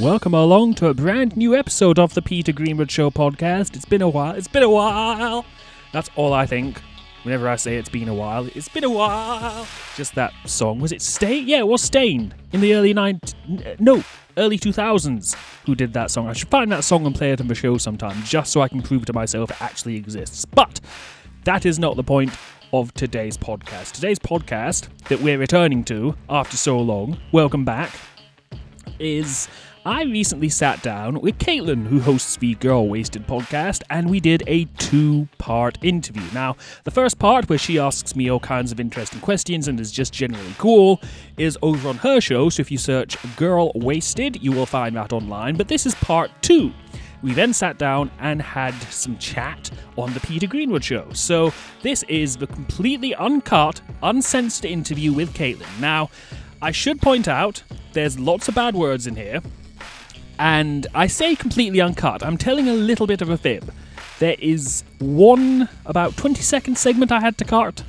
Welcome along to a brand new episode of the Peter Greenwood Show podcast. It's been a while. It's been a while. That's all I think. Whenever I say it's been a while, it's been a while. Just that song. Was it Staind? Yeah, it was Staind in the early 90s. No, early 2000s. Who did that song? I should find that song and play it on the show sometime, just so I can prove to myself it actually exists. But that is not the point of today's podcast. Today's podcast that we're returning to after so long, welcome back, is I recently sat down with Caitlin, who hosts the Girl Wasted podcast, and we did a two part interview. Now, the first part, where she asks me all kinds of interesting questions and is just generally cool, is over on her show. So if you search Girl Wasted, you will find that online. But this is part two. We then sat down and had some chat on the Peter Greenwood show. So this is the completely uncut, uncensored interview with Caitlin. Now, I should point out there's lots of bad words in here. And I say completely uncut. I'm telling a little bit of a fib. There is one about 20 second segment I had to cut.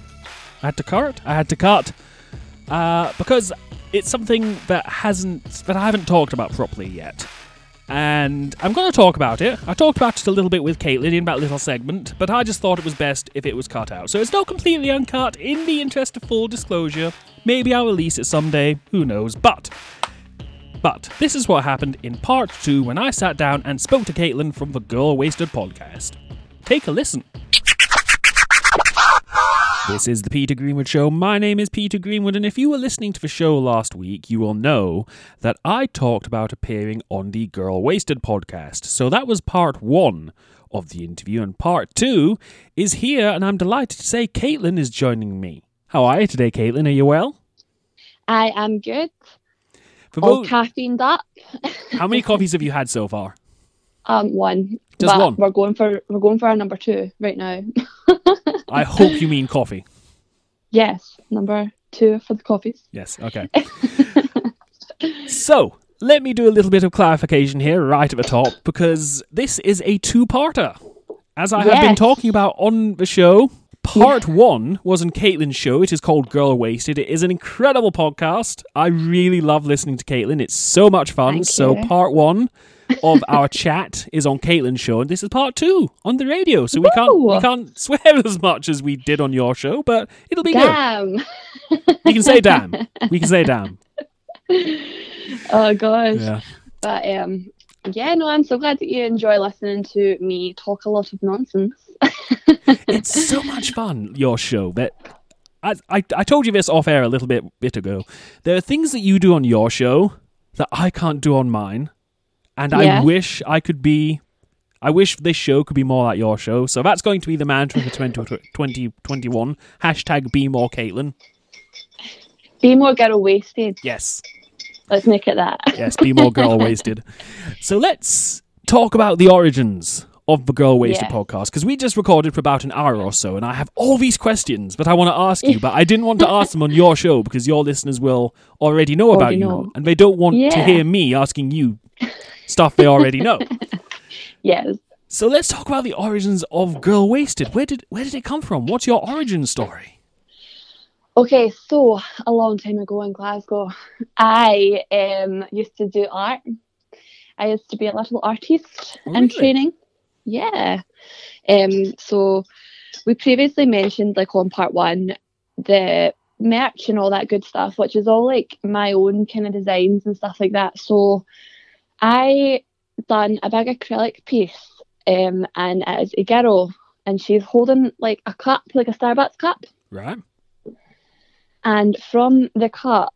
I had to cut. I had to cut uh, because it's something that hasn't that I haven't talked about properly yet. And I'm going to talk about it. I talked about it a little bit with Caitlin in that little segment, but I just thought it was best if it was cut out. So it's not completely uncut. In the interest of full disclosure, maybe I'll release it someday. Who knows? But but this is what happened in part two when I sat down and spoke to Caitlin from the Girl Wasted podcast. Take a listen. This is the Peter Greenwood Show. My name is Peter Greenwood, and if you were listening to the show last week, you will know that I talked about appearing on the Girl Wasted podcast. So that was part one of the interview, and part two is here, and I'm delighted to say Caitlin is joining me. How are you today, Caitlin? Are you well? I am good. For All both- caffeined up. how many coffees have you had so far? Um, one. Just but one? We're going for we're going for our number two right now. I hope you mean coffee. yes, number two for the coffees. Yes, okay. so, let me do a little bit of clarification here right at the top because this is a two parter. As I have been talking about on the show, part one was on Caitlin's show. It is called Girl Wasted. It is an incredible podcast. I really love listening to Caitlin. It's so much fun. Thank so, you. part one of our chat is on Caitlin's show, and this is part two on the radio. So we can't we can't swear as much as we did on your show, but it'll be good. Damn. We can say damn. We can say damn. Oh gosh. Yeah. But um, yeah, no, I'm so glad that you enjoy listening to me talk a lot of nonsense. It's so much fun your show but I, I i told you this off air a little bit bit ago. There are things that you do on your show that i can't do on mine and i wish i could be i wish this show could be more like your show. So that's going to be the mantra for 20, 2021 hashtag be more caitlin. Be more girl wasted. yes. Let's make it that. yes be more girl wasted. So let's talk about the origins of the Girl Wasted Yeah. podcast because we just recorded for about an hour or so, and I have all these questions that I want to ask you, but I didn't want to ask them on your show because your listeners will already know about Already you, know. and they don't want to hear me asking you stuff they already know. Yes. So let's talk about the origins of Girl Wasted. Where did where did it come from? What's your origin story? Okay, so a long time ago in Glasgow, I um used to do art. I used to be a little artist Oh, in really? training. Yeah. Um. So we previously mentioned, like on part one, the merch and all that good stuff, which is all like my own kind of designs and stuff like that. So I done a big acrylic piece, um, and it is a girl, and she's holding like a cup, like a Starbucks cup. Right? And from the cup,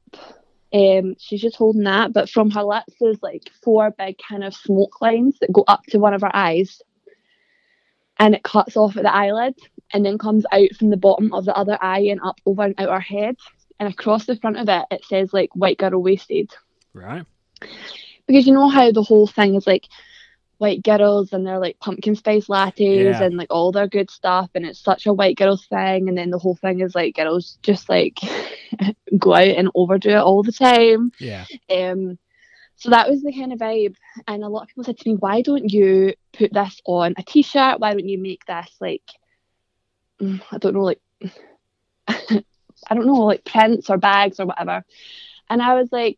um, she's just holding that, but from her lips there's like four big kind of smoke lines that go up to one of her eyes. And it cuts off at the eyelid and then comes out from the bottom of the other eye and up over and out her head. And across the front of it it says like white girl wasted. Right? Because you know how the whole thing is like white girls and they're like pumpkin spice lattes Yeah. and like all their good stuff and it's such a white girls thing and then the whole thing is like girls just like go out and overdo it all the time Yeah. um so that was the kind of vibe and a lot of people said to me why don't you put this on a t-shirt why don't you make this like mm, i don't know like i don't know like prints or bags or whatever and i was like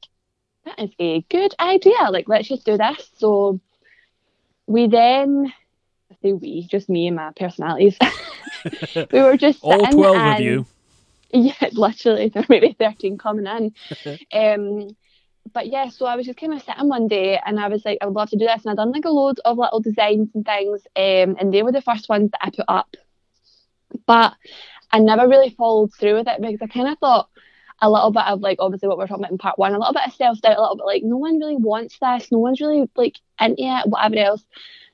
that is a good idea. Like, let's just do this. So we then, I say we, just me and my personalities. we were just All sitting 12 of you. Yeah, literally, there may be 13 coming in. um, but yeah, so I was just kind of sitting one day and I was like, I would love to do this. And I'd done like a load of little designs and things. Um, and they were the first ones that I put up. But I never really followed through with it because I kind of thought a little bit of like, obviously, what we we're talking about in part one, a little bit of self doubt, a little bit like, no one really wants this. No one's really like into it, whatever else.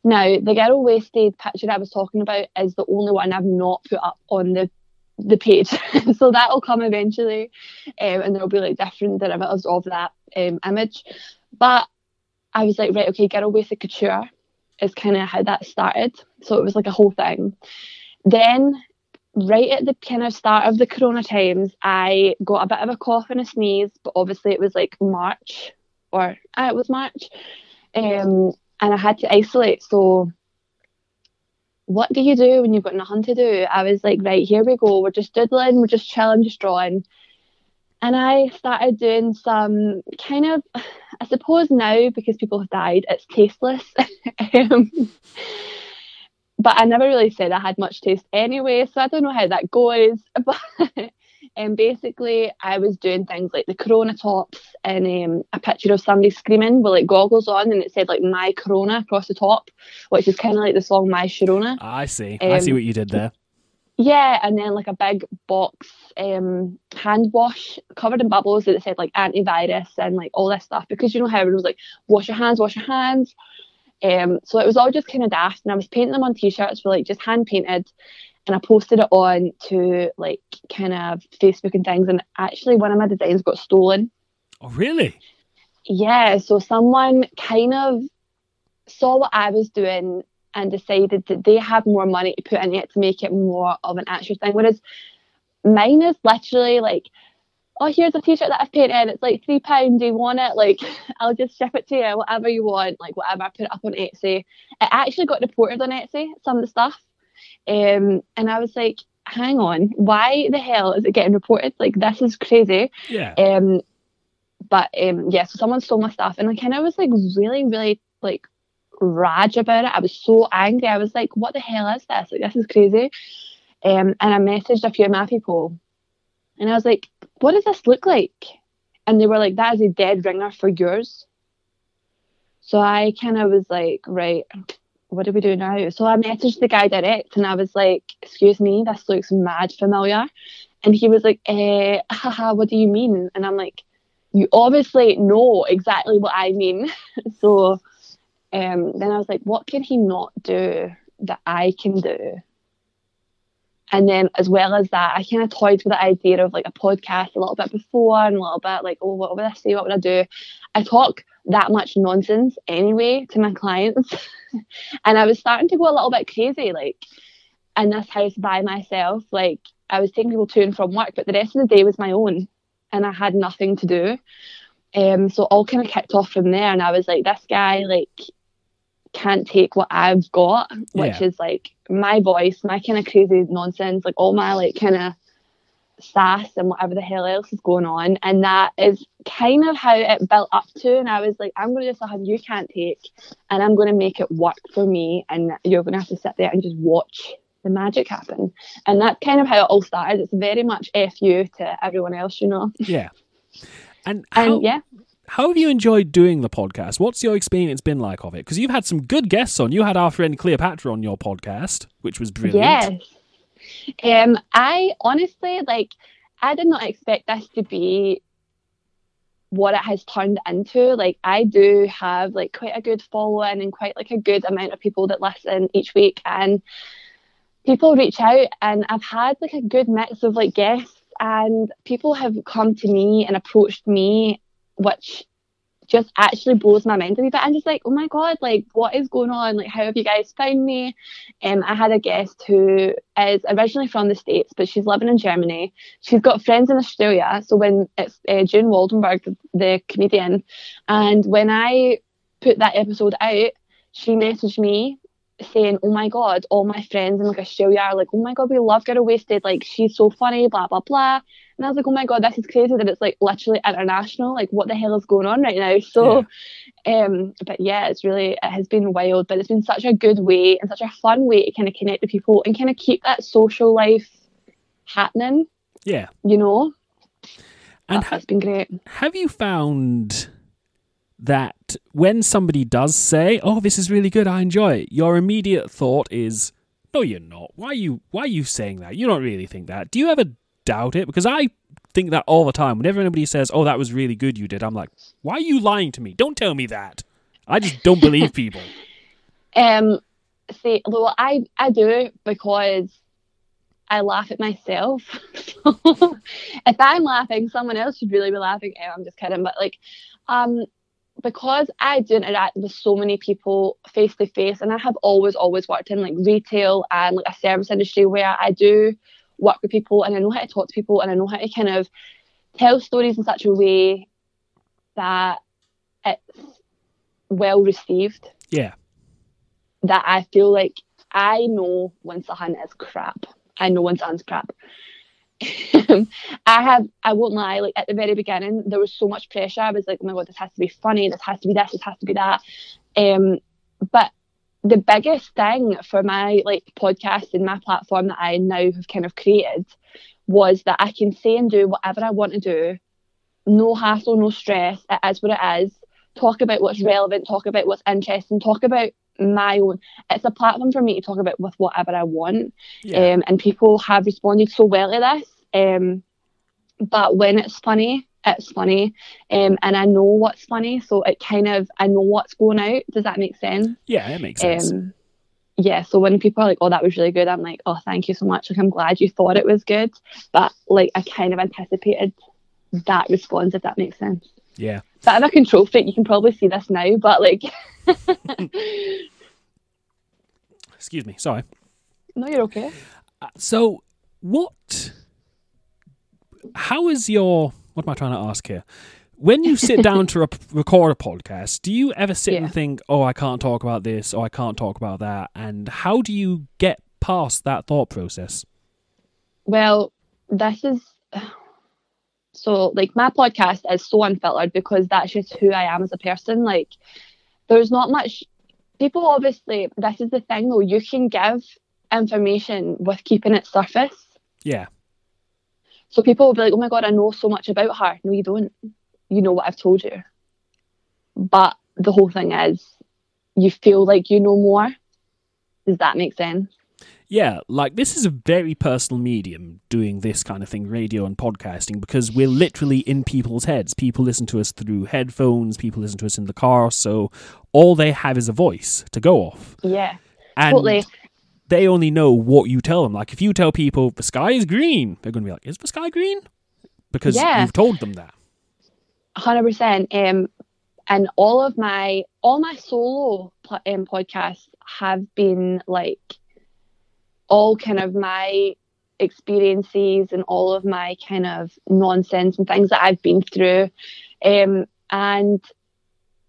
Now, the girl wasted picture I was talking about is the only one I've not put up on the the page. so that'll come eventually. Um, and there'll be like different derivatives of that um, image. But I was like, right, okay, Girl Wasted Couture is kind of how that started. So it was like a whole thing. Then, right at the kind of start of the Corona times, I got a bit of a cough and a sneeze, but obviously it was like March, or uh, it was March, um, and I had to isolate. So what do you do when you've got nothing to do? I was like, right, here we go. We're just doodling, we're just chilling, just drawing. And I started doing some kind of, I suppose now because people have died, it's tasteless. um, but I never really said I had much taste anyway, so I don't know how that goes. But um, basically, I was doing things like the Corona tops and um, a picture of somebody screaming with like goggles on, and it said like "My Corona" across the top, which is kind of like the song "My Sharona." I see. I see Um, what you did there. Yeah, and then like a big box um, hand wash covered in bubbles that said like antivirus and like all this stuff because you know how everyone was like wash your hands, wash your hands. Um, so it was all just kind of daft, and I was painting them on t-shirts for like just hand painted, and I posted it on to like kind of Facebook and things. And actually, one of my designs got stolen. Oh, really? Yeah, so someone kind of saw what I was doing and decided that they had more money to put in it to make it more of an actual thing. Whereas mine is literally like, oh, here's a t-shirt that I've painted. It's like three pounds. Do you want it? Like, I'll just ship it to you, whatever you want. Like, whatever. I put it up on Etsy. It actually got reported on Etsy. Some of the stuff, um, and I was like, hang on, why the hell is it getting reported? Like, this is crazy. Yeah. Um, but um, yeah, so someone stole my stuff, and I kind of was like really, really like rage about it. I was so angry. I was like, "What the hell is this? Like, this is crazy." Um, and I messaged a few of my people, and I was like, "What does this look like?" And they were like, "That is a dead ringer for yours." So I kind of was like, "Right." What do we do now? So I messaged the guy direct and I was like, Excuse me, this looks mad familiar. And he was like, eh, haha, what do you mean? And I'm like, you obviously know exactly what I mean. so um, then I was like, what can he not do that I can do? And then, as well as that, I kind of toyed with the idea of like a podcast a little bit before and a little bit like, oh, what would I say? What would I do? I talk that much nonsense anyway to my clients. and I was starting to go a little bit crazy, like in this house by myself. Like, I was taking people to and from work, but the rest of the day was my own and I had nothing to do. Um, so all kind of kicked off from there, and I was like, this guy like can't take what I've got, which Yeah. is like my voice, my kind of crazy nonsense, like all my like kind of sass and whatever the hell else is going on, and that is kind of how it built up to. And I was like, I'm going to do something you can't take, and I'm going to make it work for me, and you're going to have to sit there and just watch the magic happen. And that's kind of how it all started. It's very much fu to everyone else, you know. Yeah. And And yeah, how have you enjoyed doing the podcast? What's your experience been like of it? Because you've had some good guests on. You had our friend Cleopatra on your podcast, which was brilliant. yes. Um, I honestly like. I did not expect this to be what it has turned into. Like I do have like quite a good following and quite like a good amount of people that listen each week and people reach out and I've had like a good mix of like guests and people have come to me and approached me which just actually blows my mind a wee bit. I'm just like, oh my god, like what is going on? Like how have you guys found me? Um, I had a guest who is originally from the States, but she's living in Germany. She's got friends in Australia. So when it's uh, June Waldenberg, the comedian, and when I put that episode out, she messaged me saying, "Oh my god, all my friends in like Australia are like, oh my god, we love Girl Wasted. Like she's so funny, blah blah blah." And I was like, oh my god, this is crazy that it's like literally international. Like, what the hell is going on right now? So, um, but yeah, it's really it has been wild, but it's been such a good way and such a fun way to kind of connect with people and kind of keep that social life happening. Yeah. You know, And That has been great. have you found that when somebody does say, "Oh, this is really good. I enjoy it," your immediate thought is, "No, you're not. Why are you why are you saying that? You don't really think that." Do you ever doubt it? Because I think that all the time. Whenever anybody says, "Oh, that was really good you did," I'm like, "Why are you lying to me? Don't tell me that." I just don't believe people. Um, see, well, I I do because I laugh at myself. so if I'm laughing, someone else should really be laughing. Eh, I'm just kidding, but like, um, because I do interact with so many people face to face, and I have always always worked in like retail and like a service industry where I do work with people, and I know how to talk to people, and I know how to kind of tell stories in such a way that it's well received Yeah. that I feel like I know when something is crap. I know when something's crap. I have, I won't lie, like at the very beginning, there was so much pressure. I was like, oh my God, this has to be funny, this has to be this, this has to be that. Um, but the biggest thing for my like podcast and my platform that I now have kind of created was that I can say and do whatever I want to do. No hassle, no stress. It is what it is. Talk about what's relevant, talk about what's interesting, talk about my own. It's a platform for me to talk about with whatever I want. Yeah. Um, and people have responded so well to this. Um, but when it's funny, it's funny. Um, and I know what's funny, so it kind of I know what's going out. Does that make sense? yeah, it makes sense. Um, yeah, so when people are like, "Oh, that was really good," I'm like, "Oh, thank you so much. Like, I'm glad you thought it was good." But like, I kind of anticipated that response, if that makes sense. yeah. But I'm a control freak. You can probably see this now, but like, Excuse me. Sorry. no, you're okay. Uh, So, what? How is your? What am I trying to ask here? When you sit down to rep- record a podcast, do you ever sit Yeah. and think, "Oh, I can't talk about this," or "I can't talk about that"? And how do you get past that thought process? Well, this is so like my podcast is so unfiltered because that's just who I am as a person. Like, there's not much. People obviously, this is the thing though. You can give information with keeping it surface. Yeah, So people will be like, "Oh my god, I know so much about her." No, you don't. You know what I've told you. But the whole thing is, you feel like you know more. Does that make sense? yeah. Like this is a very personal medium doing this kind of thing, radio and podcasting, because we're literally in people's heads. People listen to us through headphones. People listen to us in the car. So all they have is a voice to go off. Yeah, And totally. They only know what you tell them. Like if you tell people the sky is green, they're going to be like, "Is the sky green?" Because Yeah. you've told them that. hundred percent. Um, and all of my all my solo um, podcasts have been like all kind of my experiences and all of my kind of nonsense and things that I've been through. Um, and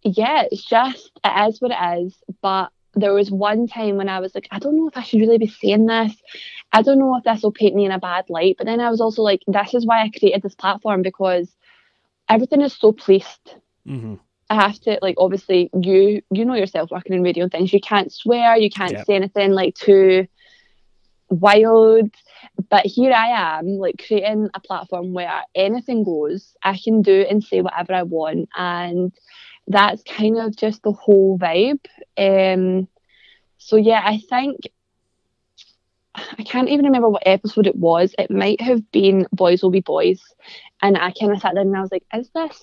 yeah, it's just it is what it is. But there was one time when I was like, I don't know if I should really be saying this. I don't know if this will paint me in a bad light. But then I was also like, this is why I created this platform because everything is so policed. hmm I have to like obviously you you know yourself working in radio and things. You can't swear, you can't Yeah. say anything like too wild. But here I am, like creating a platform where anything goes. I can do and say whatever I want, and that's kind of just the whole vibe. Um, so yeah, I think I can't even remember what episode it was. It might have been Boys Will Be Boys, and I kind of sat there and I was like, "Is this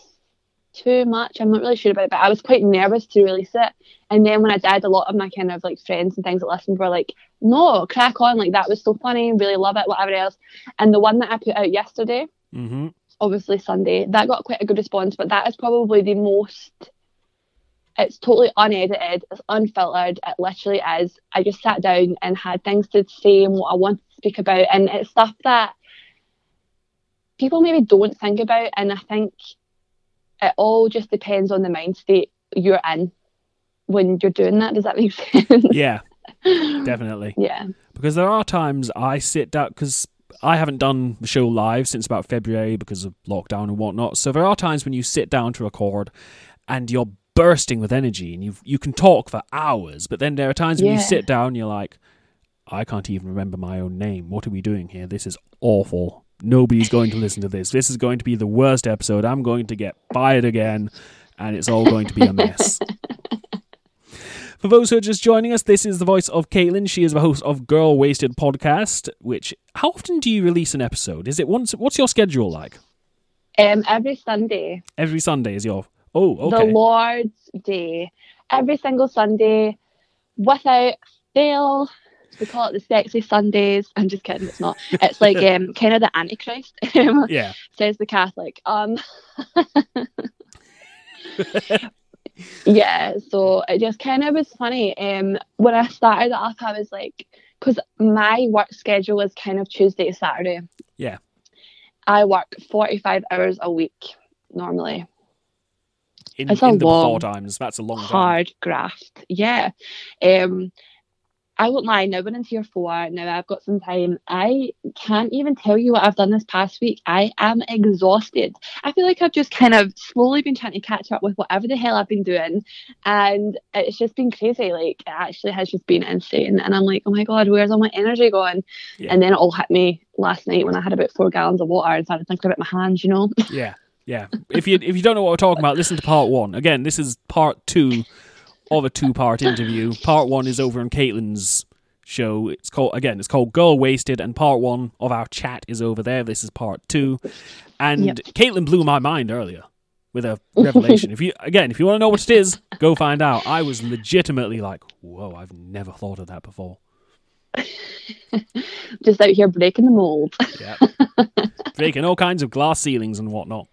too much?" I'm not really sure about it, but I was quite nervous to release it. And then when I did, a lot of my kind of like friends and things that listened were like, "No, crack on! Like that was so funny, really love it, whatever else." And the one that I put out yesterday, hmm obviously Sunday, that got quite a good response, but that is probably the most. It's totally unedited, it's unfiltered, it literally is. I just sat down and had things to say and what I wanted to speak about, and it's stuff that people maybe don't think about, and I think it all just depends on the mind state you're in when you're doing that. Does that make sense? Yeah, definitely. yeah. Because there are times I sit down because I haven't done the show live since about February because of lockdown and whatnot. So there are times when you sit down to record and you're bursting with energy and you you can talk for hours, but then there are times when you sit down and you're like, I can't even remember my own name. What are we doing here? This is awful. Nobody's going to listen to this. This is going to be the worst episode. I'm going to get fired again, and it's all going to be a mess. For those who are just joining us, this is the voice of Caitlin. She is the host of Girl Wasted podcast. Which how often do you release an episode? Is it once? What's your schedule like? Um, every Sunday, Every Sunday is your. Oh, the. Lord's Day, every single Sunday, without fail. We call it the sexy Sundays. I'm just kidding. It's not. It's like um, kind of the Antichrist. um, yeah. says the Catholic. Um, yeah, so it just kind of was funny. Um, when I started up, I was like, because my work schedule is kind of Tuesday to Saturday. Yeah. I work 45 hours a week normally. In, It's a in the long, times, that's a long time. Hard graft. Yeah. Um, I won't lie, now when I'm here for, now I've got some time. I can't even tell you what I've done this past week. I am exhausted. I feel like I've just kind of slowly been trying to catch up with whatever the hell I've been doing. And it's just been crazy. Like, it actually has just been insane. And I'm like, oh my God, where's all my energy going? Yeah. And then it all hit me last night when I had about four gallons of water and started thinking about my hands, you know? Yeah, yeah. If you if you don't know what we're talking about, listen to part one. Again, this is part two of a two part interview. Part one is over on Caitlin's show. It's called again. It's called Girl Wasted, and part one of our chat is over there. This is part two, and Yep. Caitlin blew my mind earlier with a revelation. if you again, if you want to know what it is, go find out. I was legitimately like, "Whoa, I've never thought of that before." just out here breaking the mold. Yeah, breaking all kinds of glass ceilings and whatnot.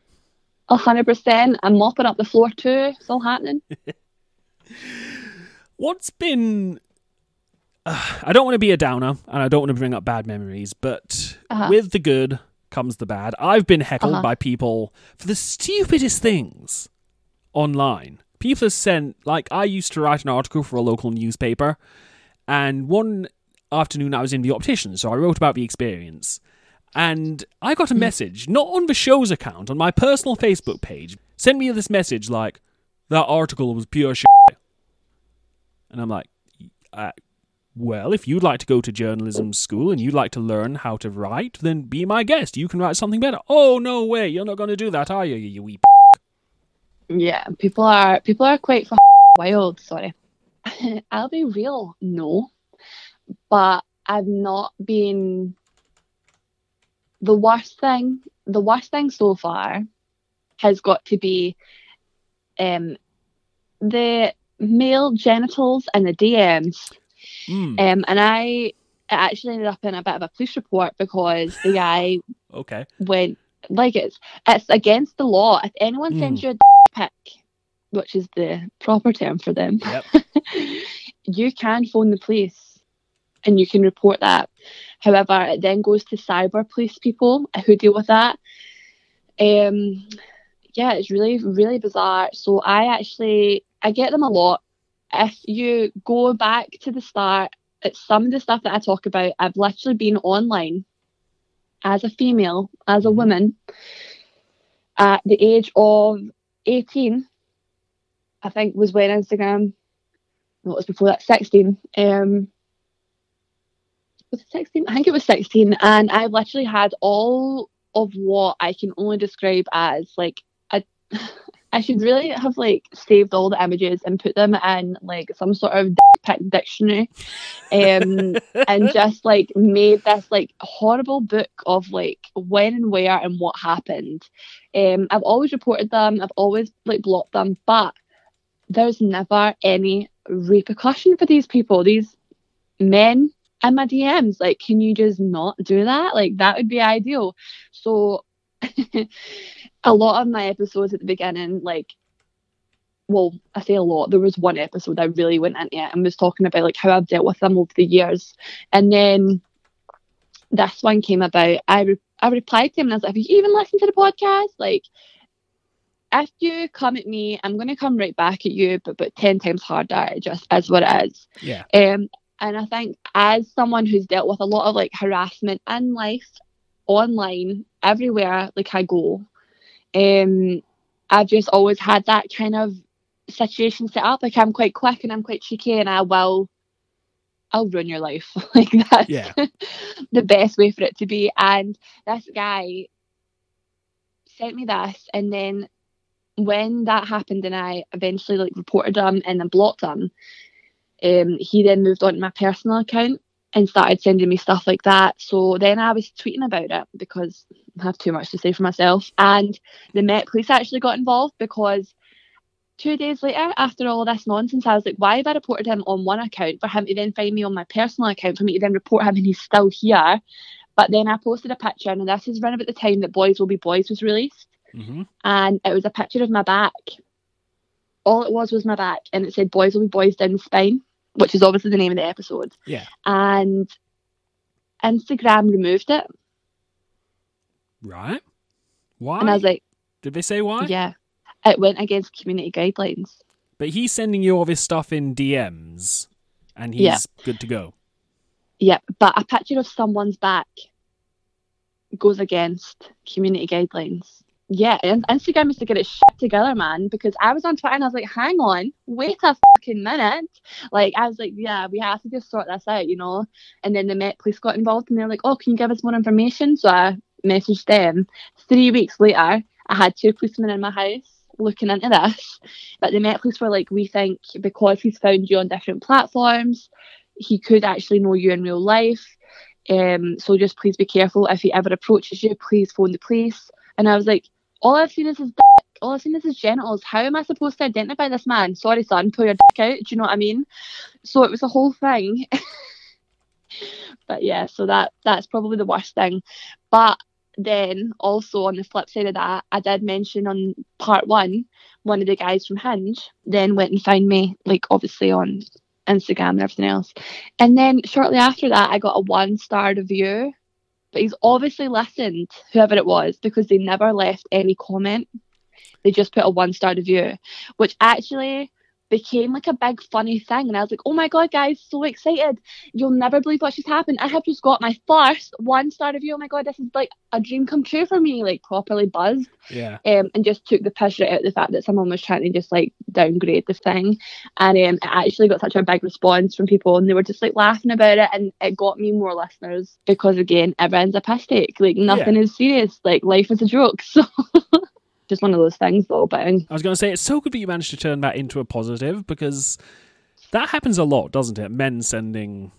A hundred percent. I'm mopping up the floor too. It's all happening. What's been. Uh, I don't want to be a downer and I don't want to bring up bad memories, but Uh-huh. with the good comes the bad. I've been heckled Uh-huh. by people for the stupidest things online. People have sent, like, I used to write an article for a local newspaper, and one afternoon I was in the optician, so I wrote about the experience. And I got a message, not on the show's account, on my personal Facebook page, sent me this message like, that article was pure shit. And I'm like, uh, well, if you'd like to go to journalism school and you'd like to learn how to write, then be my guest. You can write something better. Oh, no way. You're not going to do that, are you, you wee Yeah, people are people are quite f- wild. Sorry, I'll be real. No, but I've not been. The worst thing, the worst thing so far, has got to be, um, the male genitals and the DMs. Mm, Um, and I actually ended up in a bit of a police report because the guy okay. went like it's it's against the law. If anyone Mm. sends you a pic, which is the proper term for them, Yep. you can phone the police and you can report that. However, it then goes to cyber police people who deal with that. Um, yeah, it's really really bizarre. So I actually I get them a lot. If you go back to the start, it's some of the stuff that I talk about. I've literally been online as a female, as a Mhm. woman, at the age of 18, I think was when Instagram, no, it was before that, 16. Um, was it 16? I think it was 16. And I literally had all of what I can only describe as like a. I should really have like saved all the images and put them in like some sort of pic dictionary, um, and just like made this like horrible book of like when and where and what happened. Um, I've always reported them. I've always like blocked them, but there's never any repercussion for these people. These men in my DMs, like, can you just not do that? Like, that would be ideal. So, a lot of my episodes at the beginning, like, well, I say a lot. There was one episode I really went into it and was talking about like how I've dealt with them over the years, and then this one came about. I re- I replied to him and I was like, "Have you even listened to the podcast? Like, if you come at me, I'm going to come right back at you, but but ten times harder. It just is what it is." Yeah. Um, and I think as someone who's dealt with a lot of like harassment in life online everywhere like I go. Um, I've just always had that kind of situation set up. Like I'm quite quick and I'm quite cheeky, and I will, I'll ruin your life. like that's Yeah. the best way for it to be. And this guy sent me this, and then when that happened, and I eventually like reported him and then blocked him, um, he then moved on to my personal account and started sending me stuff like that. So then I was tweeting about it because I have too much to say for myself. And the Met Police actually got involved because two days later, after all this nonsense, I was like, why have I reported him on one account for him to then find me on my personal account for me to then report him and he's still here? But then I posted a picture, and this is around about the time that Boys Will Be Boys was released, hmm and it was a picture of my back. All it was was my back, and it said Boys Will Be Boys down the spine, which is obviously the name of the episode. Yeah. And Instagram removed it, Right. Why? and I was like, Did they say why? yeah, it went against community guidelines. But he's sending you all this stuff in DMs, and he's Yeah. good to go. Yeah, but a picture of someone's back goes against community guidelines. Yeah, Instagram needs to get it shit together, man. Because I was on Twitter and I was like, hang on, wait a fucking minute. Like, I was like, yeah, we have to just sort this out, you know? And then the Met Police got involved and they're like, oh, can you give us more information? So I messaged them. Three weeks later, I had two policemen in my house looking into this. But the Met Police were like, we think because he's found you on different platforms, he could actually know you in real life. Um, so just please be careful. If he ever approaches you, please phone the police. And I was like, all I've seen is his dick. All I've seen is his genitals. How am I supposed to identify this man? Sorry, son, pull your dick out. Do you know what I mean? So it was a whole thing. but yeah, so that that's probably the worst thing. But then also on the flip side of that, I did mention on part one, one of the guys from Hinge then went and found me, like obviously on Instagram and everything else. And then shortly after that, I got a one star review. But he's obviously listened, whoever it was, because they never left any comment. They just put a one star review, which actually became like a big funny thing. And I was like, oh my God, guys, so excited. You'll never believe what just happened. I have just got my first one star review. Oh my God, this is like a dream come true for me, like properly buzzed Yeah. um, and just took the piss right out of the fact that someone was trying to just like downgrade the thing. And um, it actually got such a big response from people, and they were just like laughing about it, and it got me more listeners because again, everyone's a piss take. Like nothing is serious. Like life is a joke. So just one of those things, though. But I was going to say it's so good that you managed to turn that into a positive because that happens a lot, doesn't it? Men sending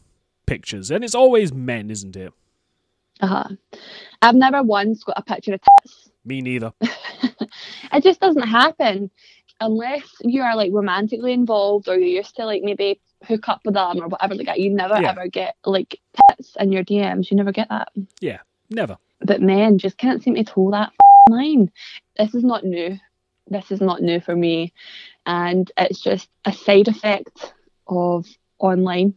pictures, and it's always men, isn't it? uh huh. I've never once got a picture of tits. Me neither. it just doesn't happen unless you are like romantically involved or you're used to like maybe hook up with them or whatever like that. You never Yeah. ever get like tits in your DMs. You never get that. Yeah, never. But men just can't seem to toe that line. This is not new. This is not new for me, and it's just a side effect of online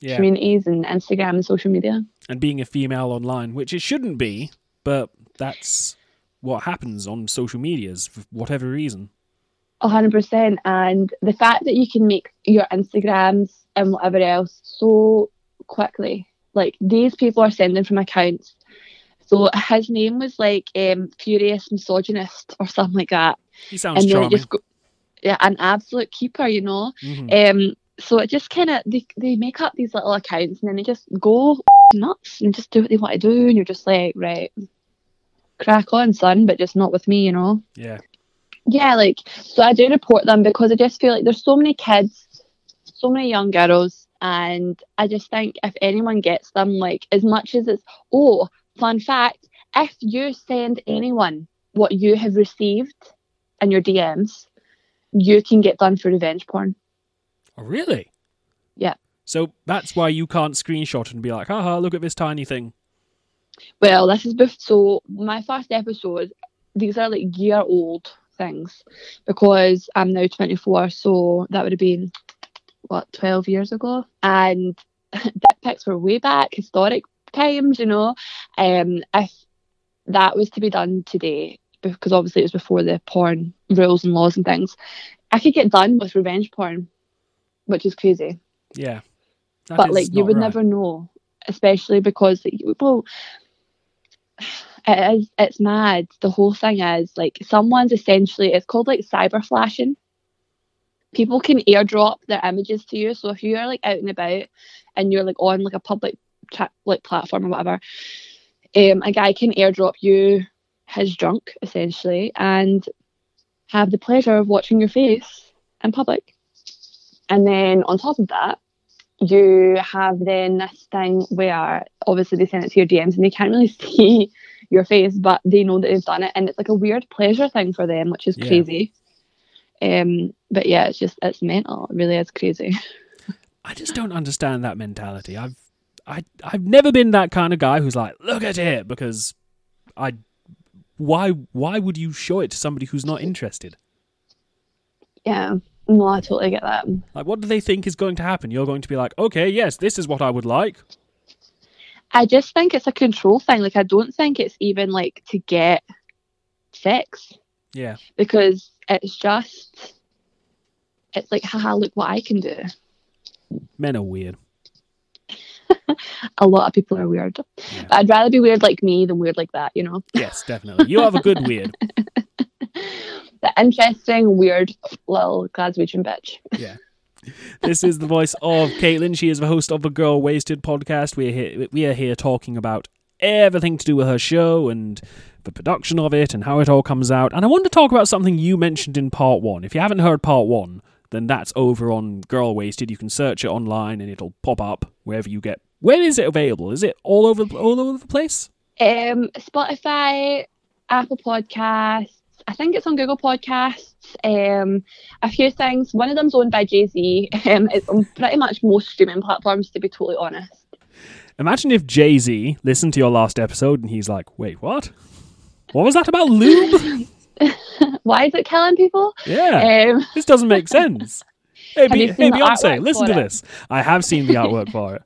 Yeah. communities and Instagram and social media. and being a female online, which it shouldn't be, but that's what happens on social medias for whatever reason. A hundred percent. And the fact that you can make your Instagrams and whatever else so quickly, like these people are sending from accounts. So his name was like um, Furious Misogynist or something like that, He sounds and then charming. just go, yeah, an absolute keeper, you know. Mhm. Um, so it just kind of they they make up these little accounts and then they just go nuts and just do what they want to do, and you're just like, right, crack on, son, but just not with me, you know. Yeah. Yeah, like so I do report them because I just feel like there's so many kids, so many young girls, and I just think if anyone gets them, like as much as it's oh, fun fact, if you send anyone what you have received in your DMs, you can get done for revenge porn. Oh, really? Yeah. So that's why you can't screenshot and be like, haha, look at this tiny thing. Well, this is bef- so my first episode. These are like year old things because I'm now 24, so that would have been what 12 years ago, and dick pics were way back, historic times, you know. Um, if that was to be done today, because obviously it was before the porn rules and laws and things, I could get done with revenge porn, which is crazy Yeah. That but like you would right. never know especially because well it is it's mad. The whole thing is like someone's essentially it's called like cyber flashing. People can airdrop their images to you. So if you're like out and about and you're like on like a public tra- like platform or whatever, um, a guy can airdrop you his junk essentially and have the pleasure of watching your face in public. And then on top of that, you have then this thing where obviously they send it to your DMs and they can't really see your face, but they know that they've done it, and it's like a weird pleasure thing for them, which is Yeah. crazy. Um, but yeah, it's just it's mental. It really is crazy. I just don't understand that mentality. I've I I've never been that kind of guy who's like, look at it, because I why why would you show it to somebody who's not interested? Yeah, no, I totally get that. Like, what do they think is going to happen? You're going to be like, okay, yes, this is what I would like. I just think it's a control thing. Like I don't think it's even like to get sex Yeah, because it's just it's like haha look what I can do. men are weird. A lot of people are weird. Yeah. But I'd rather be weird like me than weird like that, you know. Yes, definitely. You have a good weird. The interesting, weird little Glaswegian bitch. Yeah. This is the voice of Caitlin. She is the host of the Girl Wasted podcast. We are here, we are here talking about everything to do with her show and the production of it and how it all comes out. And I want to talk about something you mentioned in part one. If you haven't heard part one, then that's over on Girl Wasted. You can search it online and it'll pop up wherever you get. Where is it available? Is it all over all over the place? Um, Spotify, Apple Podcasts. I think it's on Google Podcasts. Um, a few things. One of them's owned by Jay Z. Um, it's on pretty much most streaming platforms, to be totally honest. Imagine if Jay Z listened to your last episode and he's like, "Wait, what? What was that about lube?" Why is it killing people? Yeah. Um, This doesn't make sense. Hey, Be- hey Beyonce, listen to it? this. I have seen the artwork for it.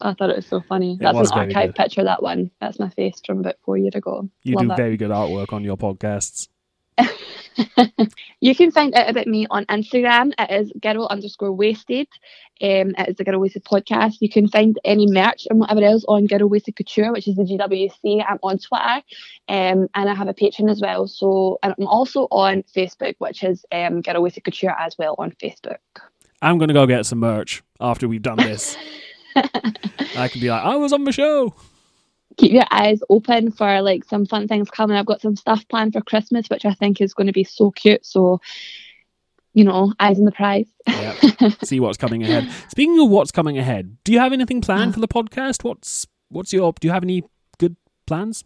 I thought it was so funny. That's an archive picture. That one. That's my face from about four years ago. You Love do it. very good artwork on your podcasts. You can find out about me on Instagram. It is girl underscore wasted. Um, it is the Girl Wasted podcast. You can find any merch and whatever else on Girl Wasted Couture, which is the GWC. I'm on Twitter, um, and I have a Patreon as well. So, and I'm also on Facebook, which is um, Girl Wasted Couture as well on Facebook. I'm going to go get some merch after we've done this. I can be like, I was on the show. Keep your eyes open for like some fun things coming. I've got some stuff planned for Christmas, which I think is going to be so cute. So, you know, eyes on the prize. Yeah. See what's coming ahead. Speaking of what's coming ahead, do you have anything planned for the podcast? What's what's your do you have any good plans?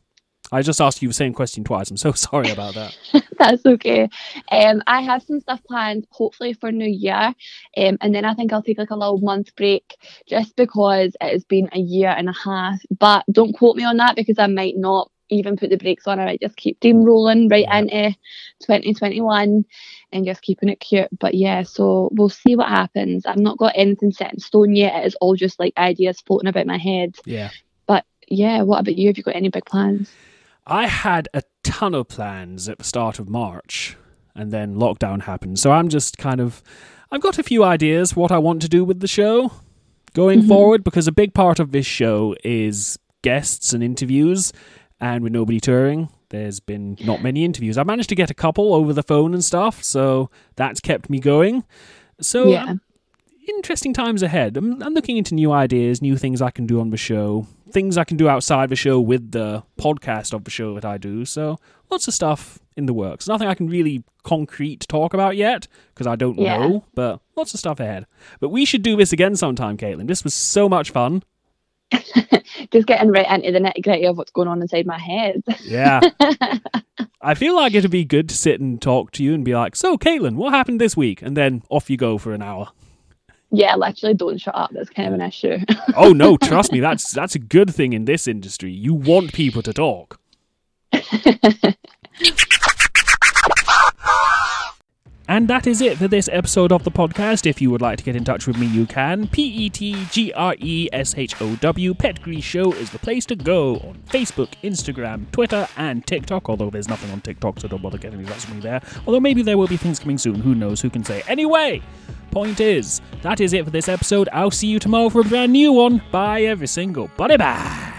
I just asked you the same question twice. I'm so sorry about that. That's okay. Um, I have some stuff planned, hopefully for New Year, um, and then I think I'll take like a little month break, just because it has been a year and a half. But don't quote me on that because I might not even put the brakes on. I might just keep steam rolling right Yeah. into 2021 and just keeping it cute. But yeah, so we'll see what happens. I've not got anything set in stone yet. It is all just like ideas floating about my head. Yeah. But yeah, what about you? Have you got any big plans? I had a ton of plans at the start of March, and then lockdown happened. So I'm just kind of, I've got a few ideas what I want to do with the show going Mhm. forward because a big part of this show is guests and interviews, and with nobody touring, there's been not many interviews. I managed to get a couple over the phone and stuff, so that's kept me going. So Yeah. um, interesting times ahead. I'm, I'm looking into new ideas, new things I can do on the show, things I can do outside the show with the podcast of the show that I do. So lots of stuff in the works. Nothing I can really concrete talk about yet because I don't Yeah. know, but lots of stuff ahead. But we should do this again sometime, Caitlin. This was so much fun. Just getting right into the nitty gritty of what's going on inside my head. Yeah. I feel like it'd be good to sit and talk to you and be like, so, Caitlin, what happened this week? And then off you go for an hour. Yeah, literally don't shut up. That's kind of an issue. Oh no, trust me, that's that's a good thing in this industry. You want people to talk. And that is it for this episode of the podcast. If you would like to get in touch with me, you can. P E T G R E S H O W. Petgree Show is the place to go on Facebook, Instagram, Twitter, and TikTok. Although there's nothing on TikTok, so don't bother getting in touch with me there. Although maybe there will be things coming soon. Who knows? Who can say? Anyway, point is, that is it for this episode. I'll see you tomorrow for a brand new one. Bye, every single. Bye bye.